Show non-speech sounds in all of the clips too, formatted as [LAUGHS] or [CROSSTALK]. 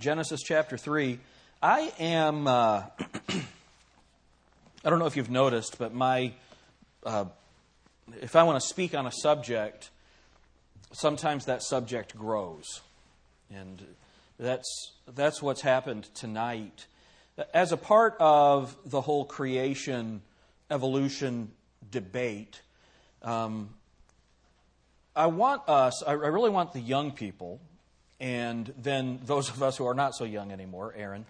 Genesis chapter 3. I am, uh, [CLEARS THROAT] I don't know if you've noticed, but my, uh, if I want to speak on a subject, sometimes that subject grows. And that's, that's what's happened tonight. As a part of the whole creation evolution debate, um, I want us, I really want the young people, and then those of us who are not so young anymore, Aaron,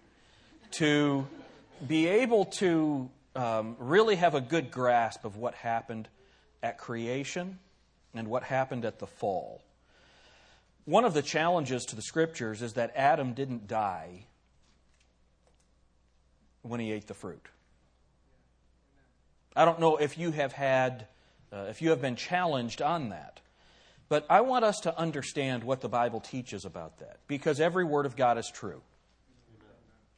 to be able to um, really have a good grasp of what happened at creation and what happened at the fall. One of the challenges to the scriptures is that Adam didn't die when he ate the fruit. I don't know if you have had, uh, if you have been challenged on that. But I want us to understand what the Bible teaches about that, because every word of God is true.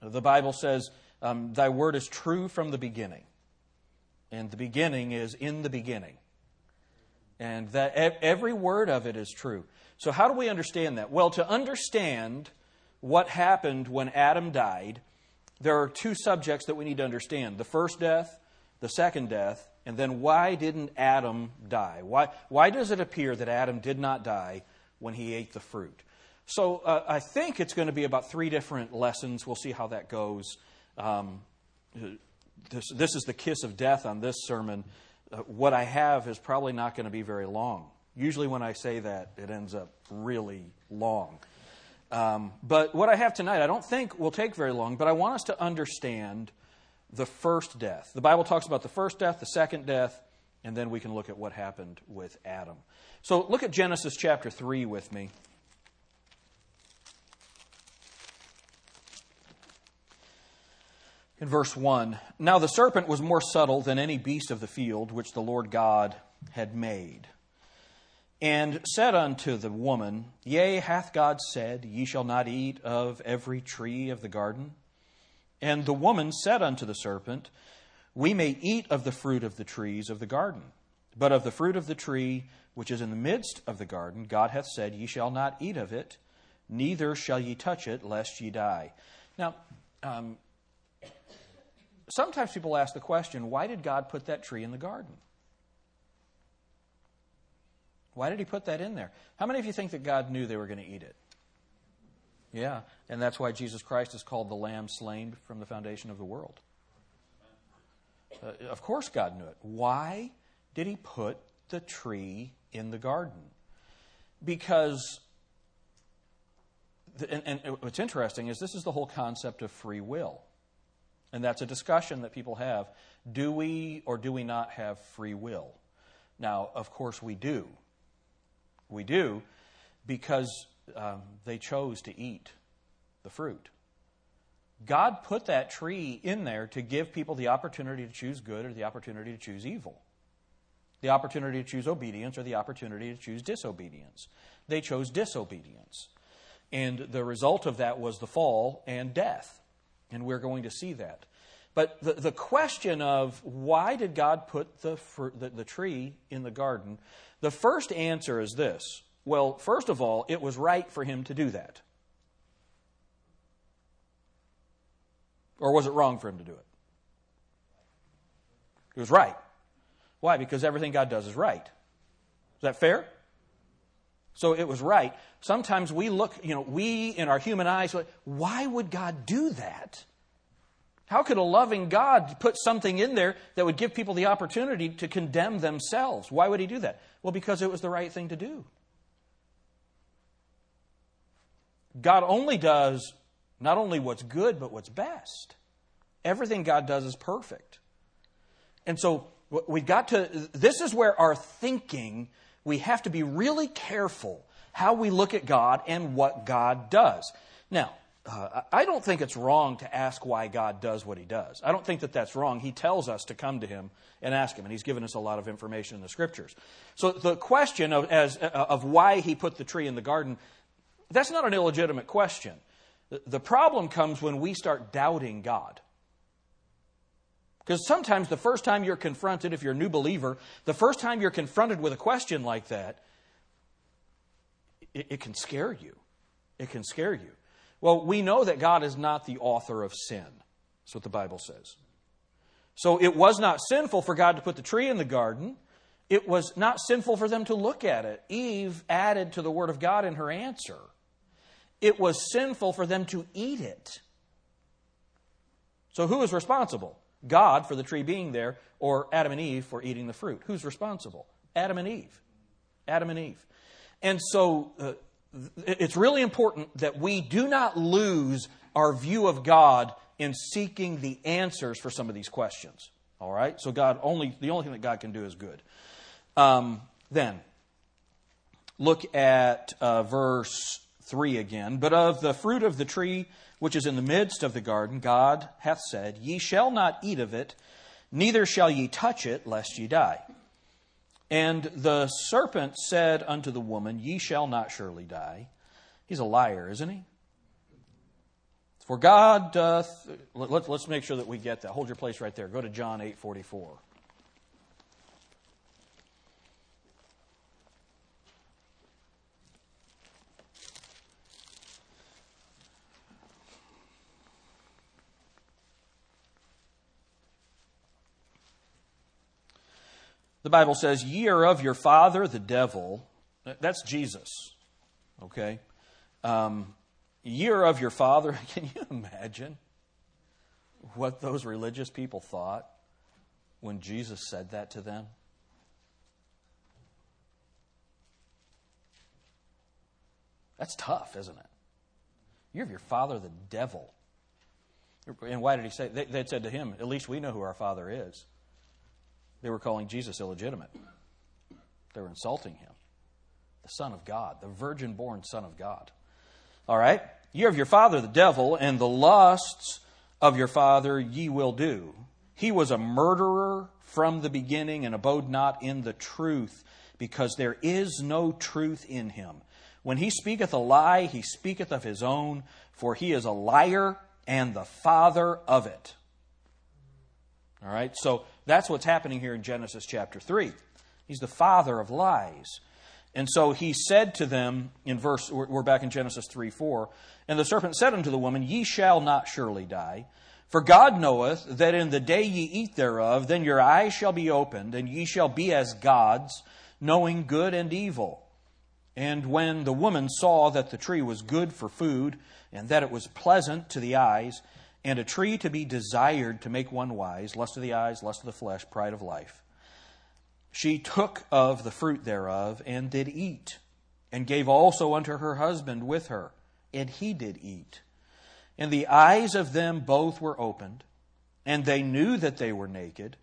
The Bible says, um, Thy word is true from the beginning. And the beginning is in the beginning. And that every word of it is true. So, how do we understand that? Well, to understand what happened when Adam died, there are two subjects that we need to understand the first death, the second death, and then why didn't Adam die? Why, why does it appear that Adam did not die when he ate the fruit? So uh, I think it's going to be about three different lessons. We'll see how that goes. Um, this, this is the kiss of death on this sermon. Uh, what I have is probably not going to be very long. Usually, when I say that, it ends up really long. Um, but what I have tonight, I don't think will take very long, but I want us to understand the first death. The Bible talks about the first death, the second death, and then we can look at what happened with Adam. So look at Genesis chapter 3 with me. In verse 1 Now the serpent was more subtle than any beast of the field which the Lord God had made. And said unto the woman, Yea, hath God said, Ye shall not eat of every tree of the garden? And the woman said unto the serpent, We may eat of the fruit of the trees of the garden, but of the fruit of the tree which is in the midst of the garden, God hath said, Ye shall not eat of it, neither shall ye touch it, lest ye die. Now, um, sometimes people ask the question, why did God put that tree in the garden? Why did he put that in there? How many of you think that God knew they were going to eat it? Yeah, and that's why Jesus Christ is called the Lamb slain from the foundation of the world. Uh, of course, God knew it. Why did He put the tree in the garden? Because, the, and, and what's interesting is this is the whole concept of free will. And that's a discussion that people have. Do we or do we not have free will? Now, of course, we do. We do because um, they chose to eat the fruit. God put that tree in there to give people the opportunity to choose good or the opportunity to choose evil, the opportunity to choose obedience or the opportunity to choose disobedience. They chose disobedience. And the result of that was the fall and death. And we're going to see that. But the, the question of why did God put the, fruit, the, the tree in the garden, the first answer is this well, first of all, it was right for him to do that. Or was it wrong for him to do it? It was right. Why? Because everything God does is right. Is that fair? So it was right. Sometimes we look, you know, we in our human eyes, why would God do that? How could a loving God put something in there that would give people the opportunity to condemn themselves? Why would he do that? Well, because it was the right thing to do. God only does not only what's good, but what's best. Everything God does is perfect. And so we've got to, this is where our thinking, we have to be really careful how we look at God and what God does. Now, uh, I don't think it's wrong to ask why God does what he does. I don't think that that's wrong. He tells us to come to him and ask him, and he's given us a lot of information in the scriptures. So the question of, as, uh, of why he put the tree in the garden that's not an illegitimate question. The problem comes when we start doubting God. Because sometimes the first time you're confronted, if you're a new believer, the first time you're confronted with a question like that, it, it can scare you. It can scare you. Well, we know that God is not the author of sin. That's what the Bible says. So it was not sinful for God to put the tree in the garden. It was not sinful for them to look at it. Eve added to the Word of God in her answer. It was sinful for them to eat it. So who is responsible? God for the tree being there, or Adam and Eve for eating the fruit? Who's responsible? Adam and Eve. Adam and Eve. And so uh, it's really important that we do not lose our view of God in seeking the answers for some of these questions. All right? So God only the only thing that God can do is good. Um, then look at uh, verse 3 again. But of the fruit of the tree which is in the midst of the garden, God hath said, Ye shall not eat of it, neither shall ye touch it, lest ye die. And the serpent said unto the woman, Ye shall not surely die. He's a liar, isn't he? For God doth. Let, us make sure that we get that. Hold your place right there. Go to John 8 44. Bible says, Ye are of your father, the devil. That's Jesus. Okay? Um, ye are of your father. [LAUGHS] Can you imagine what those religious people thought when Jesus said that to them? That's tough, isn't it? You're of your father, the devil. And why did he say? They, they said to him, "At least we know who our father is." They were calling Jesus illegitimate. They were insulting him. The Son of God, the virgin born Son of God. All right? You have your father, the devil, and the lusts of your father ye will do. He was a murderer from the beginning and abode not in the truth, because there is no truth in him. When he speaketh a lie, he speaketh of his own, for he is a liar and the father of it. All right? So that's what's happening here in Genesis chapter 3. He's the father of lies. And so he said to them in verse, we're back in Genesis 3 4, and the serpent said unto the woman, Ye shall not surely die. For God knoweth that in the day ye eat thereof, then your eyes shall be opened, and ye shall be as gods, knowing good and evil. And when the woman saw that the tree was good for food, and that it was pleasant to the eyes, and a tree to be desired to make one wise, lust of the eyes, lust of the flesh, pride of life. She took of the fruit thereof and did eat, and gave also unto her husband with her, and he did eat. And the eyes of them both were opened, and they knew that they were naked,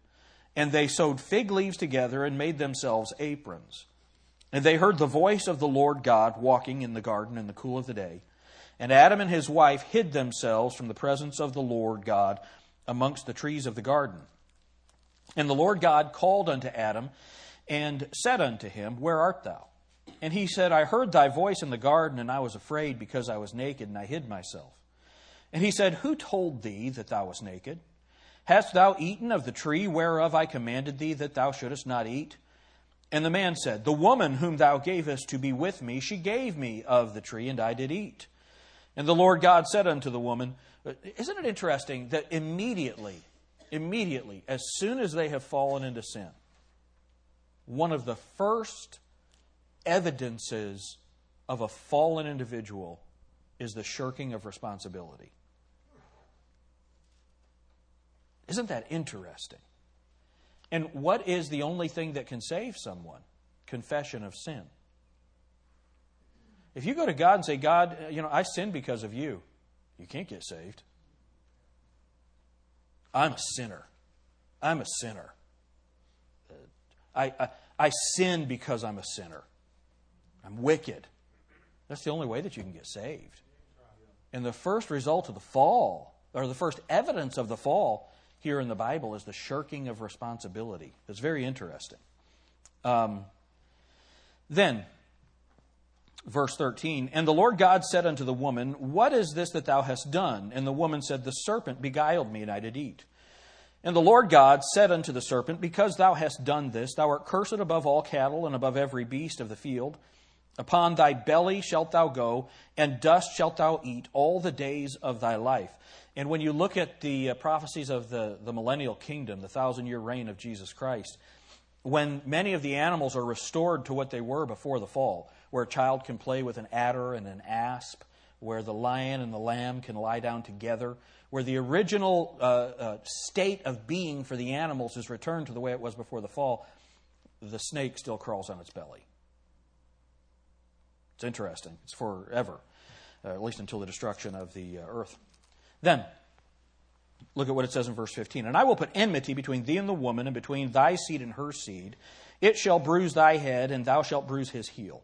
and they sewed fig leaves together and made themselves aprons. And they heard the voice of the Lord God walking in the garden in the cool of the day. And Adam and his wife hid themselves from the presence of the Lord God amongst the trees of the garden. And the Lord God called unto Adam and said unto him, Where art thou? And he said, I heard thy voice in the garden, and I was afraid because I was naked, and I hid myself. And he said, Who told thee that thou wast naked? Hast thou eaten of the tree whereof I commanded thee that thou shouldest not eat? And the man said, The woman whom thou gavest to be with me, she gave me of the tree, and I did eat. And the Lord God said unto the woman, Isn't it interesting that immediately, immediately, as soon as they have fallen into sin, one of the first evidences of a fallen individual is the shirking of responsibility. Isn't that interesting? And what is the only thing that can save someone? Confession of sin. If you go to God and say, God, you know, I sinned because of you, you can't get saved. I'm a sinner. I'm a sinner. I, I, I sin because I'm a sinner. I'm wicked. That's the only way that you can get saved. And the first result of the fall, or the first evidence of the fall here in the Bible, is the shirking of responsibility. It's very interesting. Um, then, verse 13 And the Lord God said unto the woman, What is this that thou hast done? And the woman said, The serpent beguiled me, and I did eat. And the Lord God said unto the serpent, Because thou hast done this, thou art cursed above all cattle and above every beast of the field. Upon thy belly shalt thou go, and dust shalt thou eat all the days of thy life. And when you look at the uh, prophecies of the, the millennial kingdom, the thousand year reign of Jesus Christ, when many of the animals are restored to what they were before the fall, where a child can play with an adder and an asp, where the lion and the lamb can lie down together, where the original uh, uh, state of being for the animals is returned to the way it was before the fall, the snake still crawls on its belly. It's interesting. It's forever, uh, at least until the destruction of the uh, earth. Then, look at what it says in verse 15. And I will put enmity between thee and the woman, and between thy seed and her seed. It shall bruise thy head, and thou shalt bruise his heel.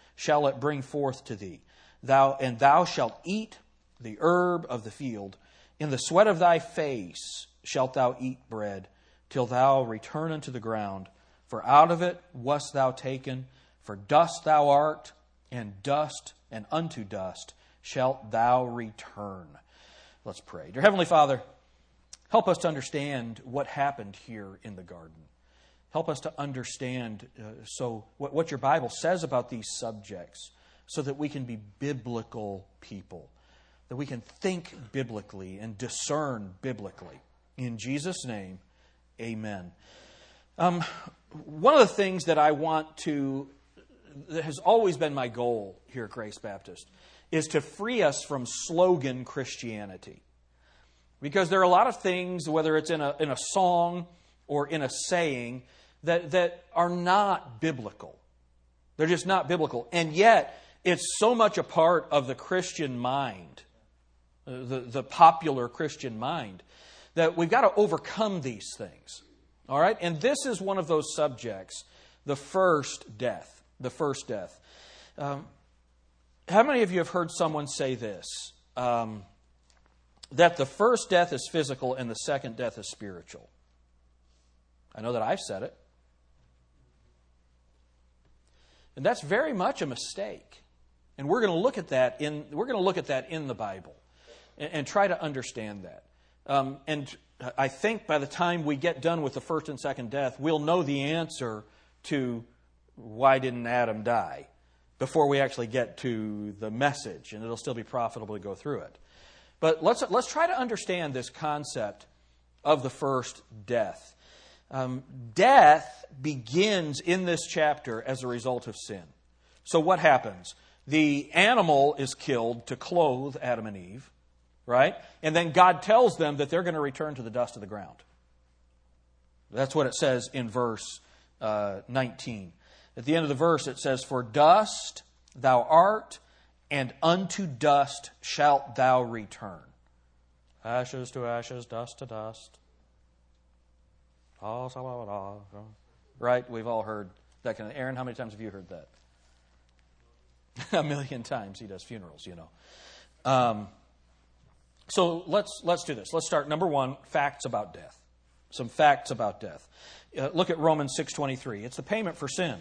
shall it bring forth to thee. Thou and thou shalt eat the herb of the field. In the sweat of thy face shalt thou eat bread, till thou return unto the ground. For out of it wast thou taken, for dust thou art, and dust and unto dust shalt thou return. Let's pray. Dear Heavenly Father, help us to understand what happened here in the garden. Help us to understand uh, so what, what your Bible says about these subjects so that we can be biblical people, that we can think biblically and discern biblically. In Jesus' name, amen. Um, one of the things that I want to, that has always been my goal here at Grace Baptist, is to free us from slogan Christianity. Because there are a lot of things, whether it's in a, in a song or in a saying, that, that are not biblical. They're just not biblical. And yet, it's so much a part of the Christian mind, the, the popular Christian mind, that we've got to overcome these things. All right? And this is one of those subjects the first death. The first death. Um, how many of you have heard someone say this? Um, that the first death is physical and the second death is spiritual. I know that I've said it. And that's very much a mistake. And we're going to look at that in we're going to look at that in the Bible and, and try to understand that. Um, and I think by the time we get done with the first and second death, we'll know the answer to why didn't Adam die before we actually get to the message, and it'll still be profitable to go through it. But let's let's try to understand this concept of the first death. Um, death begins in this chapter as a result of sin. So, what happens? The animal is killed to clothe Adam and Eve, right? And then God tells them that they're going to return to the dust of the ground. That's what it says in verse uh, 19. At the end of the verse, it says, For dust thou art, and unto dust shalt thou return. Ashes to ashes, dust to dust. Right? We've all heard that kind of. Aaron, how many times have you heard that? [LAUGHS] a million times. He does funerals, you know. Um, so let's let's do this. Let's start. Number one, facts about death. Some facts about death. Uh, look at Romans six twenty three. It's the payment for sin.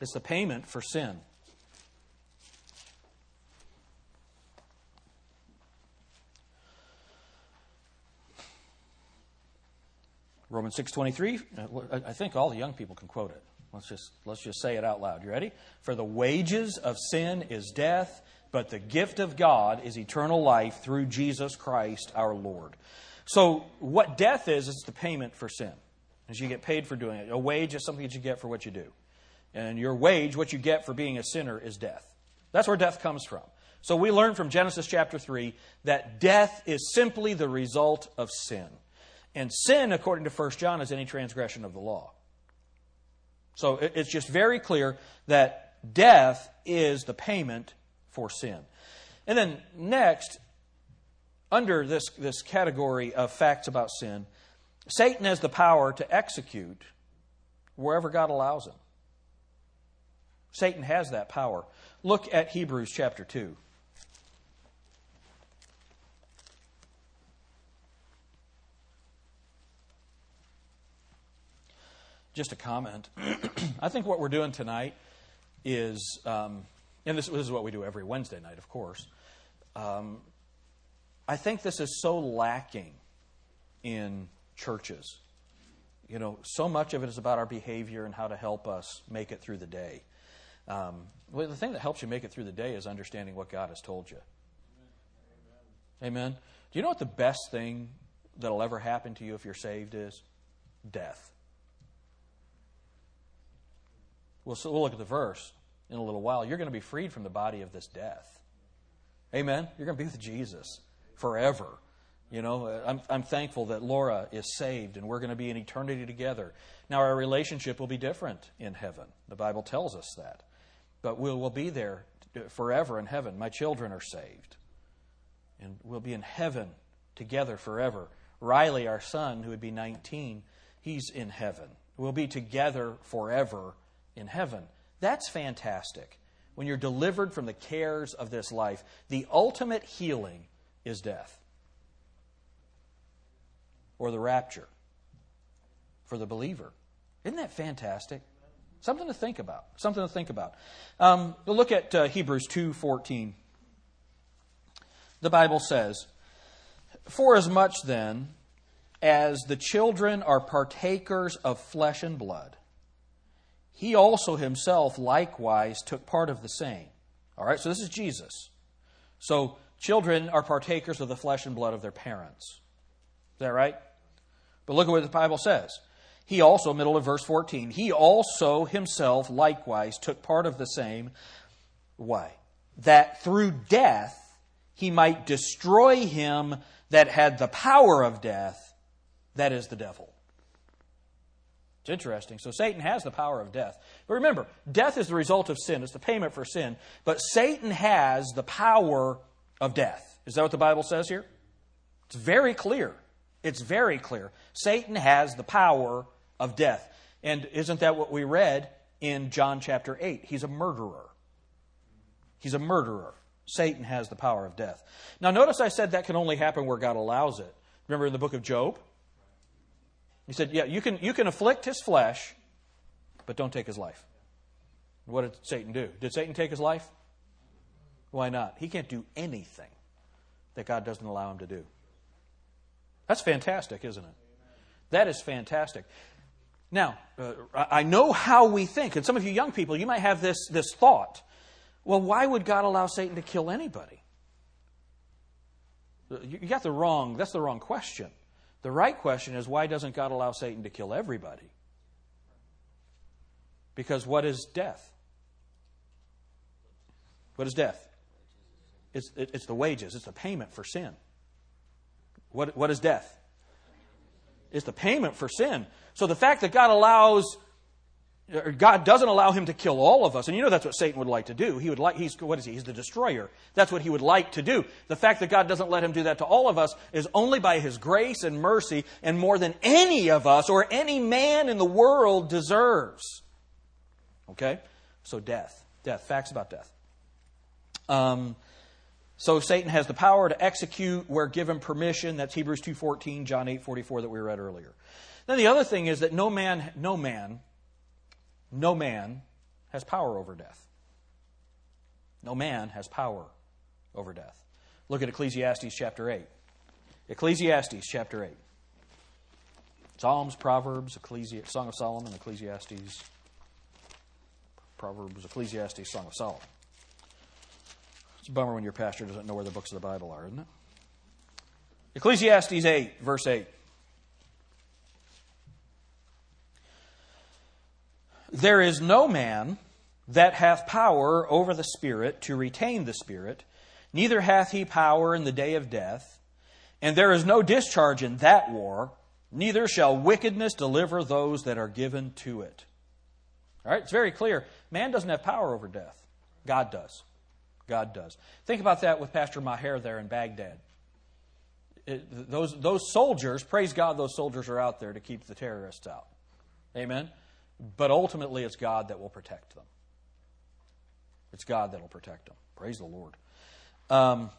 It's the payment for sin. Romans 6:23, uh, I think all the young people can quote it. Let's just let's just say it out loud. You ready? For the wages of sin is death, but the gift of God is eternal life through Jesus Christ our Lord. So what death is is the payment for sin. As you get paid for doing it. A wage is something that you get for what you do. And your wage, what you get for being a sinner, is death. That's where death comes from. So we learn from Genesis chapter 3 that death is simply the result of sin. And sin, according to 1 John, is any transgression of the law. So it's just very clear that death is the payment for sin. And then next, under this, this category of facts about sin, Satan has the power to execute wherever God allows him. Satan has that power. Look at Hebrews chapter 2. Just a comment. [CLEARS THROAT] I think what we're doing tonight is, um, and this, this, is what we do every Wednesday night, of course. Um, I think this is so lacking in churches. You know, so much of it is about our behavior and how to help us make it through the day. Um, well, the thing that helps you make it through the day is understanding what God has told you. Amen. Amen. Do you know what the best thing that'll ever happen to you if you're saved is? Death. We'll, so we'll look at the verse in a little while. You're going to be freed from the body of this death. Amen. You're going to be with Jesus forever. You know, uh, I'm, I'm thankful that Laura is saved and we're going to be in eternity together. Now, our relationship will be different in heaven. The Bible tells us that. But we'll, we'll be there uh, forever in heaven. My children are saved. And we'll be in heaven together forever. Riley, our son, who would be 19, he's in heaven. We'll be together forever in heaven. That's fantastic. When you're delivered from the cares of this life, the ultimate healing is death or the rapture for the believer. Isn't that fantastic? Something to think about. Something to think about. Um, look at uh, Hebrews two fourteen. The Bible says, "For as much then as the children are partakers of flesh and blood, he also himself likewise took part of the same." All right, so this is Jesus. So children are partakers of the flesh and blood of their parents. Is that right? But look at what the Bible says. He also, middle of verse 14, he also himself likewise took part of the same. Why? That through death he might destroy him that had the power of death, that is the devil. It's interesting. So Satan has the power of death. But remember, death is the result of sin, it's the payment for sin. But Satan has the power of death. Is that what the Bible says here? It's very clear. It's very clear. Satan has the power of death. And isn't that what we read in John chapter 8? He's a murderer. He's a murderer. Satan has the power of death. Now, notice I said that can only happen where God allows it. Remember in the book of Job? He said, Yeah, you can, you can afflict his flesh, but don't take his life. What did Satan do? Did Satan take his life? Why not? He can't do anything that God doesn't allow him to do. That's fantastic, isn't it? That is fantastic. Now, uh, I know how we think, and some of you young people, you might have this, this thought. Well, why would God allow Satan to kill anybody? You got the wrong, that's the wrong question. The right question is why doesn't God allow Satan to kill everybody? Because what is death? What is death? It's, it's the wages, it's the payment for sin. What, what is death? It's the payment for sin. So the fact that God allows, God doesn't allow him to kill all of us, and you know that's what Satan would like to do. He would like, he's, what is he? He's the destroyer. That's what he would like to do. The fact that God doesn't let him do that to all of us is only by his grace and mercy, and more than any of us or any man in the world deserves. Okay? So death. Death. Facts about death. Um, so Satan has the power to execute where given permission. That's Hebrews 2:14, John 8:44 that we read earlier. Then the other thing is that no man, no man, no man has power over death. No man has power over death. Look at Ecclesiastes chapter 8. Ecclesiastes chapter 8. Psalms, Proverbs, Ecclesi- Song of Solomon, Ecclesiastes, Proverbs, Ecclesiastes, Song of Solomon. It's a bummer when your pastor doesn't know where the books of the Bible are, isn't it? Ecclesiastes 8, verse 8. There is no man that hath power over the Spirit to retain the Spirit, neither hath he power in the day of death, and there is no discharge in that war, neither shall wickedness deliver those that are given to it. All right, it's very clear. Man doesn't have power over death, God does. God does. Think about that with Pastor Maher there in Baghdad. It, those, those soldiers, praise God, those soldiers are out there to keep the terrorists out. Amen? But ultimately, it's God that will protect them. It's God that'll protect them. Praise the Lord. Um,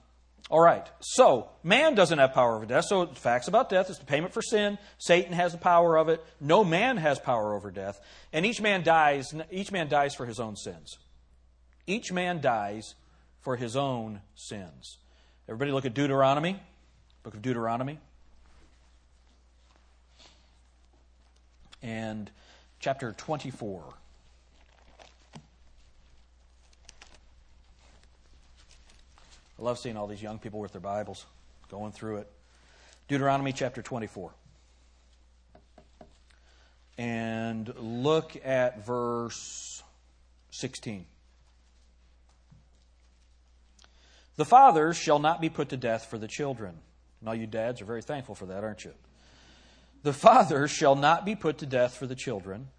all right. So, man doesn't have power over death. So, facts about death is the payment for sin. Satan has the power of it. No man has power over death. And each man dies, each man dies for his own sins. Each man dies for his own sins. Everybody look at Deuteronomy, book of Deuteronomy. And chapter 24. I love seeing all these young people with their Bibles going through it. Deuteronomy chapter 24. And look at verse 16. The fathers shall not be put to death for the children. All you dads are very thankful for that, aren't you? The father shall not be put to death for the children,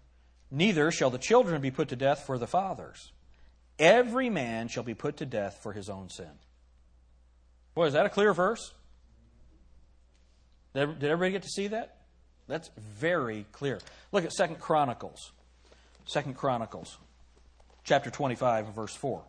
neither shall the children be put to death for the fathers. Every man shall be put to death for his own sin. Boy, is that a clear verse? Did everybody get to see that? That's very clear. Look at Second Chronicles. Second Chronicles, chapter 25, verse 4.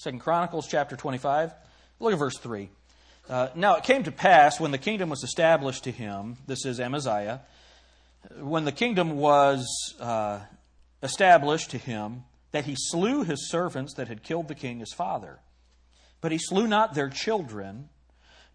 Second Chronicles chapter 25. Look at verse 3. Uh, now it came to pass when the kingdom was established to him, this is Amaziah, when the kingdom was uh, established to him, that he slew his servants that had killed the king his father. But he slew not their children,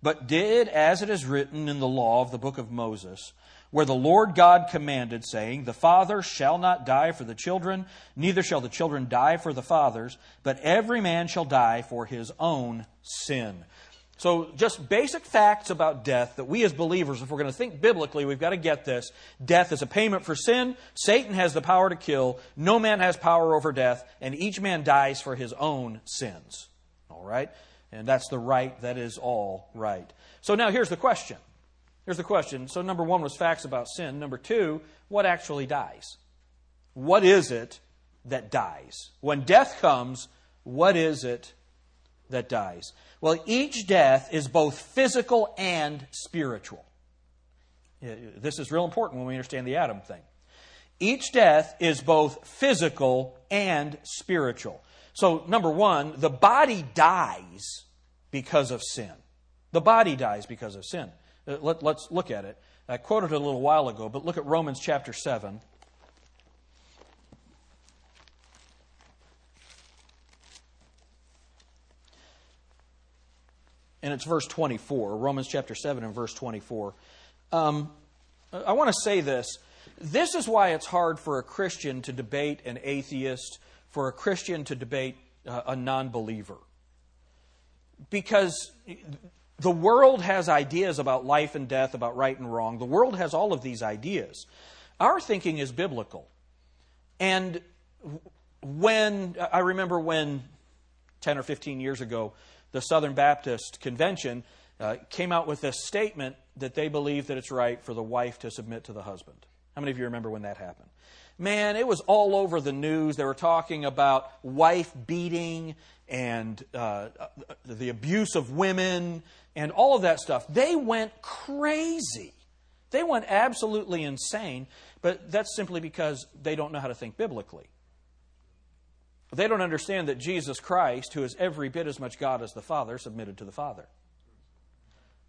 but did as it is written in the law of the book of Moses, where the Lord God commanded, saying, The father shall not die for the children, neither shall the children die for the fathers, but every man shall die for his own sin. So, just basic facts about death that we as believers, if we're going to think biblically, we've got to get this. Death is a payment for sin. Satan has the power to kill. No man has power over death. And each man dies for his own sins. All right? And that's the right. That is all right. So, now here's the question Here's the question. So, number one was facts about sin. Number two, what actually dies? What is it that dies? When death comes, what is it that dies? Well, each death is both physical and spiritual. This is real important when we understand the Adam thing. Each death is both physical and spiritual. So, number one, the body dies because of sin. The body dies because of sin. Uh, let, us look at it. I quoted it a little while ago, but look at Romans chapter 7. And it's verse 24, Romans chapter 7 and verse 24. Um, I want to say this. This is why it's hard for a Christian to debate an atheist, for a Christian to debate uh, a non believer. Because the world has ideas about life and death, about right and wrong. The world has all of these ideas. Our thinking is biblical. And when, I remember when 10 or 15 years ago, the Southern Baptist Convention uh, came out with this statement that they believe that it's right for the wife to submit to the husband. How many of you remember when that happened? Man, it was all over the news. They were talking about wife beating and uh, the abuse of women and all of that stuff. They went crazy. They went absolutely insane, but that's simply because they don't know how to think biblically. They don't understand that Jesus Christ, who is every bit as much God as the Father, submitted to the Father.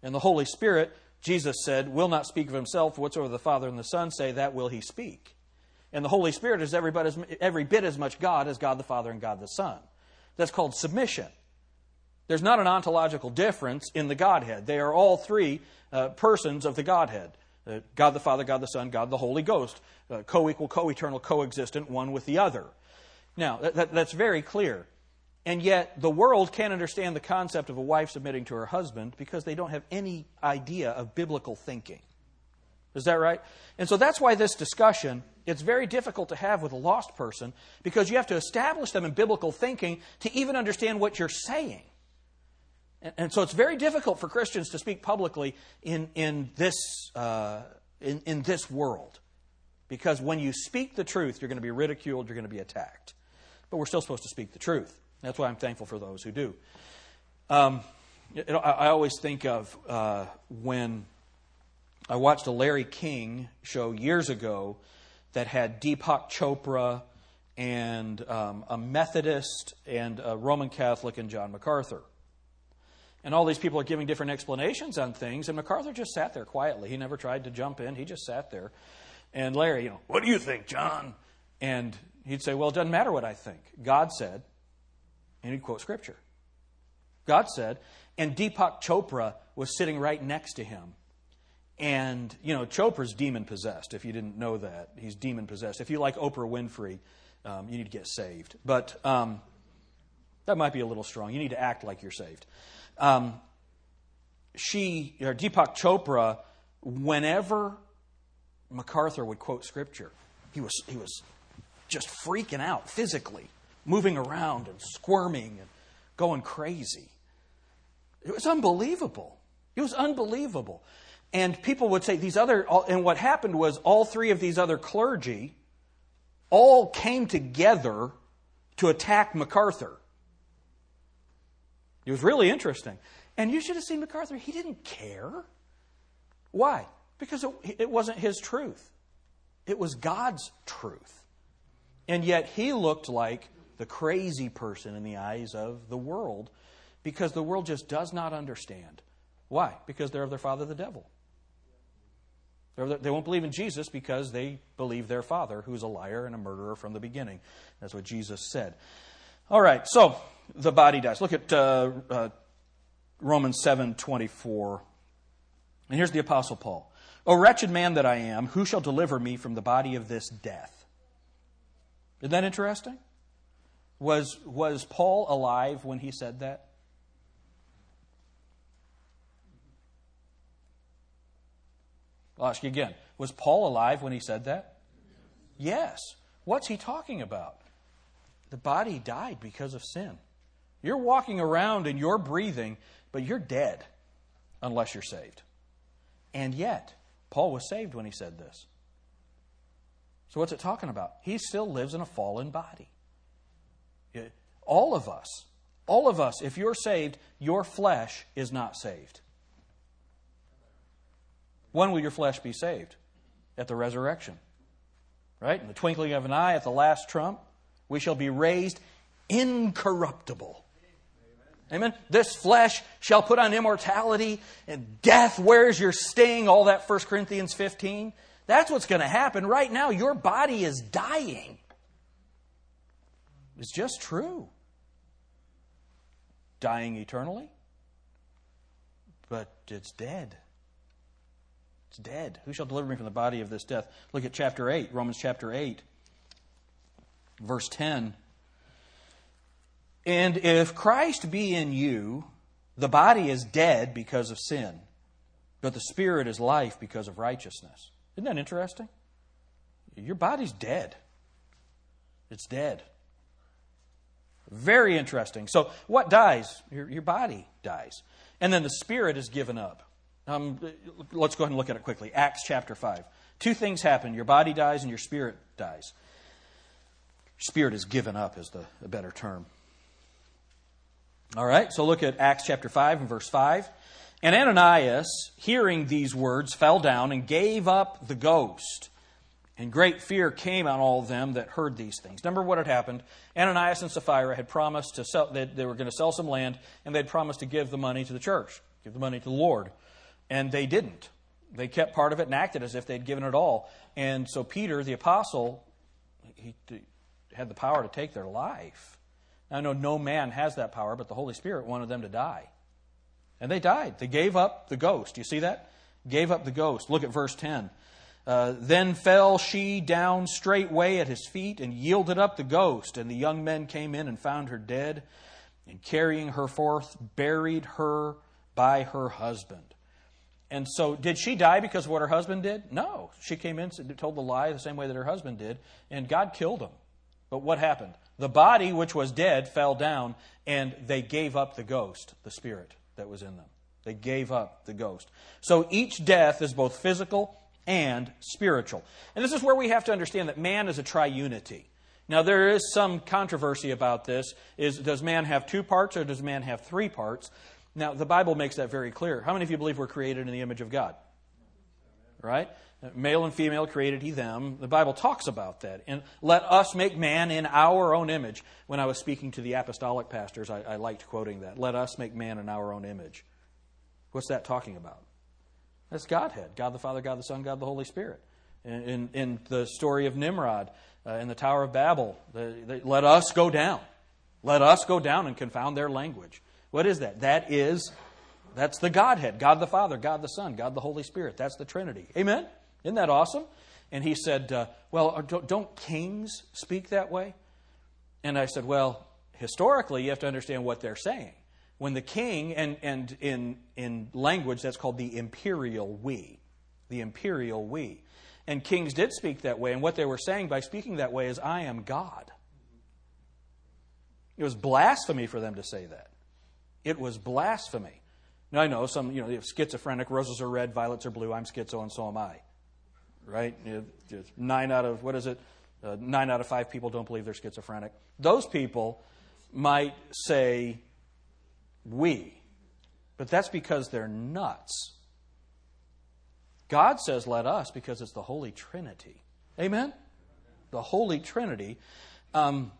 And the Holy Spirit, Jesus said, will not speak of himself. Whatsoever the Father and the Son say, that will he speak. And the Holy Spirit is every bit as, every bit as much God as God the Father and God the Son. That's called submission. There's not an ontological difference in the Godhead. They are all three uh, persons of the Godhead uh, God the Father, God the Son, God the Holy Ghost, uh, co equal, co eternal, coexistent, one with the other. Now, that, that's very clear. And yet, the world can't understand the concept of a wife submitting to her husband because they don't have any idea of biblical thinking. Is that right? And so that's why this discussion it's very difficult to have with a lost person because you have to establish them in biblical thinking to even understand what you're saying. And, and so it's very difficult for Christians to speak publicly in, in, this, uh, in, in this world. Because when you speak the truth, you're going to be ridiculed, you're going to be attacked. But we're still supposed to speak the truth. That's why I'm thankful for those who do. Um, you know, I, I, always think of uh, when I watched a Larry King show years ago that had Deepak Chopra and um, a Methodist and a Roman Catholic and John MacArthur. And all these people are giving different explanations on things, and MacArthur just sat there quietly. He never tried to jump in, he just sat there. And Larry, you know, what do you think, John? And he'd say, well, it doesn't matter what I think. God said, and he'd quote scripture. God said, and Deepak Chopra was sitting right next to him. And, you know, Chopra's demon possessed, if you didn't know that. He's demon possessed. If you like Oprah Winfrey, um, you need to get saved. But um, that might be a little strong. You need to act like you're saved. Um, she, or Deepak Chopra, whenever MacArthur would quote scripture, he was, he was just freaking out physically, moving around and squirming and going crazy. It was unbelievable. It was unbelievable. And people would say these other, and what happened was all three of these other clergy all came together to attack MacArthur. It was really interesting. And you should have seen MacArthur. He didn't care. Why? Because it, it wasn't his truth, it was God's truth. And yet he looked like the crazy person in the eyes of the world because the world just does not understand. Why? Because they're of their father, the devil. They won't believe in Jesus because they believe their father, who's a liar and a murderer from the beginning. That's what Jesus said. All right, so the body dies. Look at uh, uh, Romans seven twenty four, and here's the Apostle Paul. O wretched man that I am, who shall deliver me from the body of this death? Isn't that interesting? Was was Paul alive when he said that? I'll ask you again. Was Paul alive when he said that? Yes. What's he talking about? The body died because of sin. You're walking around and you're breathing, but you're dead unless you're saved. And yet, Paul was saved when he said this. So, what's it talking about? He still lives in a fallen body. All of us, all of us, if you're saved, your flesh is not saved. When will your flesh be saved? At the resurrection. Right? In the twinkling of an eye, at the last trump, we shall be raised incorruptible. Amen. This flesh shall put on immortality, and death, where's your sting? All that 1 Corinthians 15. That's what's going to happen. Right now, your body is dying. It's just true. Dying eternally, but it's dead. It's dead. Who shall deliver me from the body of this death? Look at chapter 8, Romans chapter 8, verse 10. And if Christ be in you, the body is dead because of sin, but the spirit is life because of righteousness. Isn't that interesting? Your body's dead. It's dead. Very interesting. So, what dies? Your, your body dies. And then the spirit is given up. Um, let's go ahead and look at it quickly. Acts chapter 5. Two things happen your body dies and your spirit dies. Spirit is given up, is the, the better term. All right, so look at Acts chapter 5 and verse 5. And Ananias, hearing these words, fell down and gave up the ghost. And great fear came on all of them that heard these things. Remember what had happened? Ananias and Sapphira had promised to sell, that they were going to sell some land, and they'd promised to give the money to the church, give the money to the Lord. And they didn't. They kept part of it and acted as if they'd given it all. And so Peter, the apostle, he had the power to take their life. Now, I know no man has that power, but the Holy Spirit wanted them to die. And they died. They gave up the ghost. You see that? Gave up the ghost. Look at verse 10. Uh, then fell she down straightway at his feet and yielded up the ghost. And the young men came in and found her dead, and carrying her forth, buried her by her husband. And so, did she die because of what her husband did? No. She came in, and told the lie the same way that her husband did, and God killed him. But what happened? The body, which was dead, fell down, and they gave up the ghost, the spirit that was in them. They gave up the ghost. So each death is both physical and spiritual. And this is where we have to understand that man is a triunity. Now there is some controversy about this. Is does man have two parts or does man have three parts? Now the Bible makes that very clear. How many of you believe we're created in the image of God? Right? Male and female created he them. The Bible talks about that. And let us make man in our own image. When I was speaking to the apostolic pastors, I, I liked quoting that. Let us make man in our own image. What's that talking about? That's Godhead God the Father, God the Son, God the Holy Spirit. In, in, in the story of Nimrod uh, in the Tower of Babel, they, they, let us go down. Let us go down and confound their language. What is that? That is, that's the Godhead God the Father, God the Son, God the Holy Spirit. That's the Trinity. Amen? Isn't that awesome? And he said, uh, Well, uh, don't kings speak that way? And I said, Well, historically, you have to understand what they're saying. When the king, and, and in, in language, that's called the imperial we. The imperial we. And kings did speak that way, and what they were saying by speaking that way is, I am God. It was blasphemy for them to say that. It was blasphemy. Now, I know some, you know, schizophrenic, roses are red, violets are blue, I'm schizo, and so am I right? Nine out of, what is it? Uh, nine out of five people don't believe they're schizophrenic. Those people might say, we, but that's because they're nuts. God says, let us, because it's the Holy Trinity. Amen? The Holy Trinity. Um,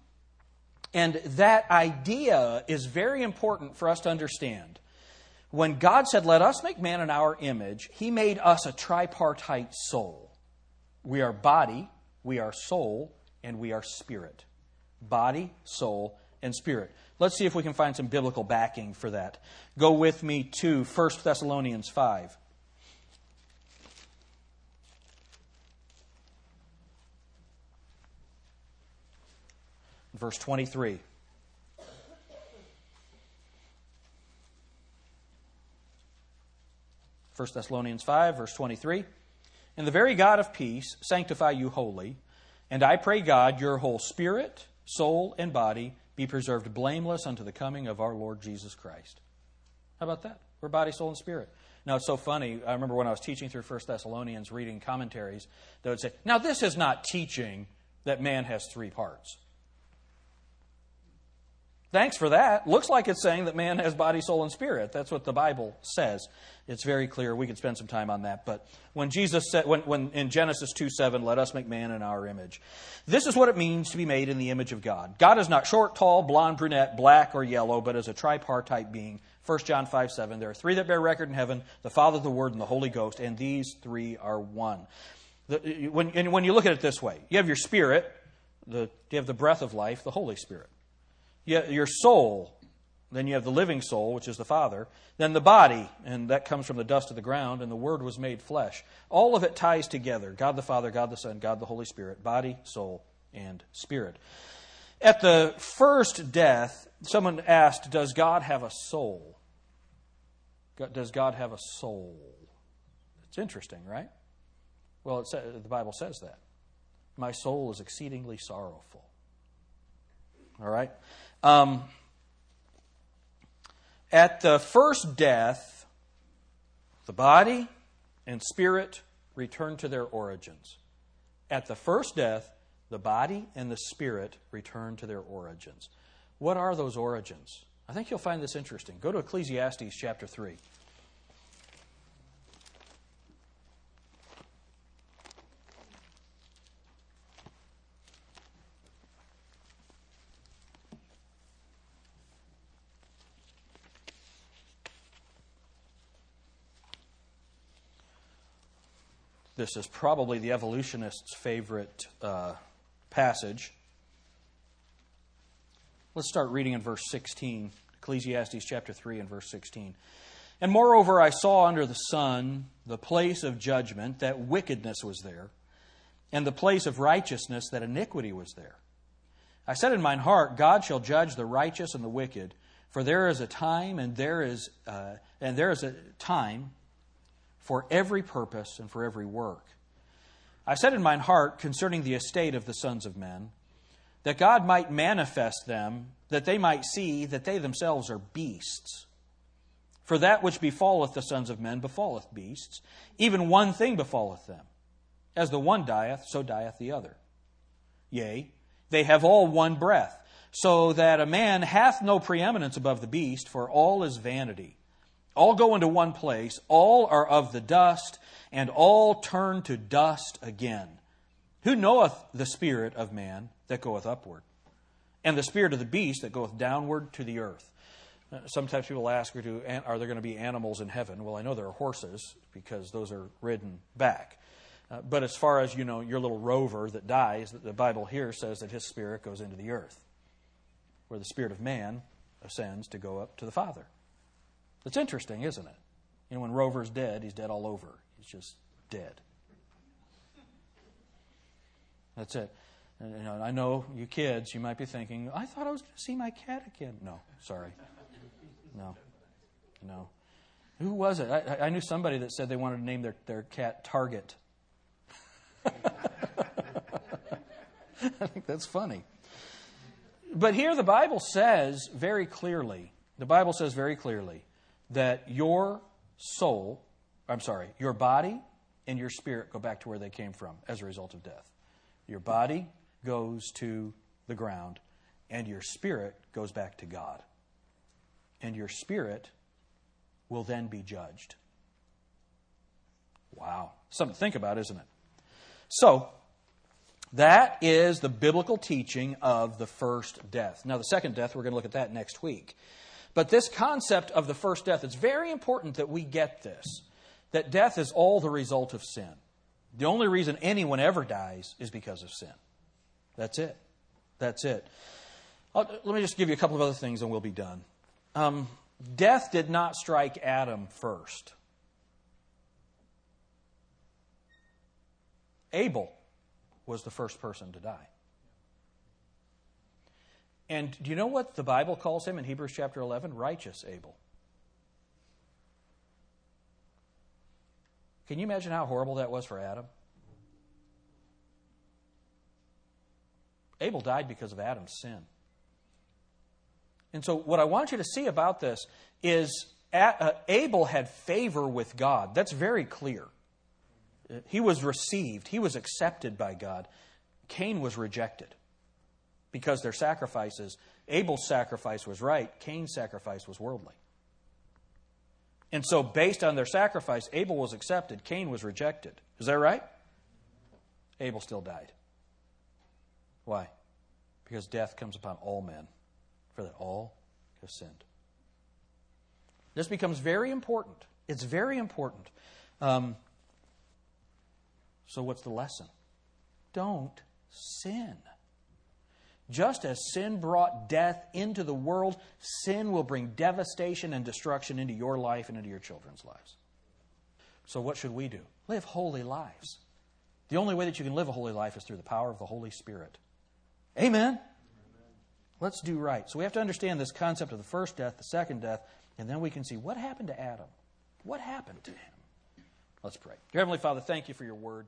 and that idea is very important for us to understand. When God said, Let us make man in our image, He made us a tripartite soul. We are body, we are soul, and we are spirit. Body, soul, and spirit. Let's see if we can find some biblical backing for that. Go with me to 1 Thessalonians 5. Verse 23. First Thessalonians 5, verse 23. And the very God of peace sanctify you wholly. And I pray God, your whole spirit, soul, and body be preserved blameless unto the coming of our Lord Jesus Christ. How about that? We're body, soul, and spirit. Now, it's so funny. I remember when I was teaching through 1 Thessalonians, reading commentaries, they would say, Now, this is not teaching that man has three parts. Thanks for that. Looks like it's saying that man has body, soul, and spirit. That's what the Bible says. It's very clear. We could spend some time on that. But when Jesus said, when, when in Genesis 2 7, let us make man in our image, this is what it means to be made in the image of God. God is not short, tall, blonde, brunette, black, or yellow, but is a tripartite being. 1 John 5 7, there are three that bear record in heaven the Father, the Word, and the Holy Ghost, and these three are one. The, when, when you look at it this way, you have your spirit, the, you have the breath of life, the Holy Spirit your soul, then you have the living soul, which is the Father, then the body, and that comes from the dust of the ground, and the Word was made flesh. All of it ties together God the Father, God the Son, God the Holy Spirit, body, soul, and spirit. At the first death, someone asked, Does God have a soul? Does God have a soul? It's interesting, right? Well, the Bible says that. My soul is exceedingly sorrowful. All right? Um, at the first death, the body and spirit return to their origins. At the first death, the body and the spirit return to their origins. What are those origins? I think you'll find this interesting. Go to Ecclesiastes chapter 3. This is probably the evolutionist's favorite uh, passage. Let's start reading in verse 16, Ecclesiastes chapter 3 and verse 16. And moreover, I saw under the sun the place of judgment, that wickedness was there, and the place of righteousness, that iniquity was there. I said in mine heart, God shall judge the righteous and the wicked, for there is a time, and there is, uh, and there is a time for every purpose and for every work. I said in mine heart concerning the estate of the sons of men, that God might manifest them, that they might see that they themselves are beasts. For that which befalleth the sons of men befalleth beasts, even one thing befalleth them. As the one dieth, so dieth the other. Yea, they have all one breath, so that a man hath no preeminence above the beast, for all is vanity. All go into one place, all are of the dust, and all turn to dust again. Who knoweth the spirit of man that goeth upward, and the spirit of the beast that goeth downward to the earth? Uh, sometimes people ask, are there going to be animals in heaven? Well, I know there are horses because those are ridden back. Uh, but as far as, you know, your little rover that dies, the Bible here says that his spirit goes into the earth, where the spirit of man ascends to go up to the Father. It's interesting, isn't it? You know, when Rover's dead, he's dead all over. He's just dead. That's it. And, you know, I know you kids, you might be thinking, I thought I was going to see my cat again. No, sorry. No. No. Who was it? I, I knew somebody that said they wanted to name their, their cat Target. [LAUGHS] I think that's funny. But here the Bible says very clearly, the Bible says very clearly that your soul, I'm sorry, your body and your spirit go back to where they came from as a result of death. Your body goes to the ground, and your spirit goes back to God. And your spirit will then be judged. Wow. Something to think about, isn't it? So, that is the biblical teaching of the first death. Now, the second death, we're going to look at that next week. But this concept of the first death, it's very important that we get this that death is all the result of sin. The only reason anyone ever dies is because of sin. That's it. That's it. I'll, let me just give you a couple of other things and we'll be done. Um, death did not strike Adam first. Abel was the first person to die. And do you know what the Bible calls him in Hebrews chapter 11? Righteous Abel. Can you imagine how horrible that was for Adam? Abel died because of Adam's sin. And so, what I want you to see about this is uh, Abel had favor with God. That's very clear. He was received, he was accepted by God. Cain was rejected because their sacrifices, Abel's sacrifice was right, Cain's sacrifice was worldly. And so, based on their sacrifice, Abel was accepted, Cain was rejected. Is that right? Abel still died. Why? Because death comes upon all men, for that all have sinned. This becomes very important. It's very important. Um, so, what's the lesson? Don't sin. Just as sin brought death into the world, sin will bring devastation and destruction into your life and into your children's lives. So, what should we do? Live holy lives. The only way that you can live a holy life is through the power of the Holy Spirit. Amen? Amen? Let's do right. So, we have to understand this concept of the first death, the second death, and then we can see what happened to Adam. What happened to him? Let's pray. Dear Heavenly Father, thank you for your word.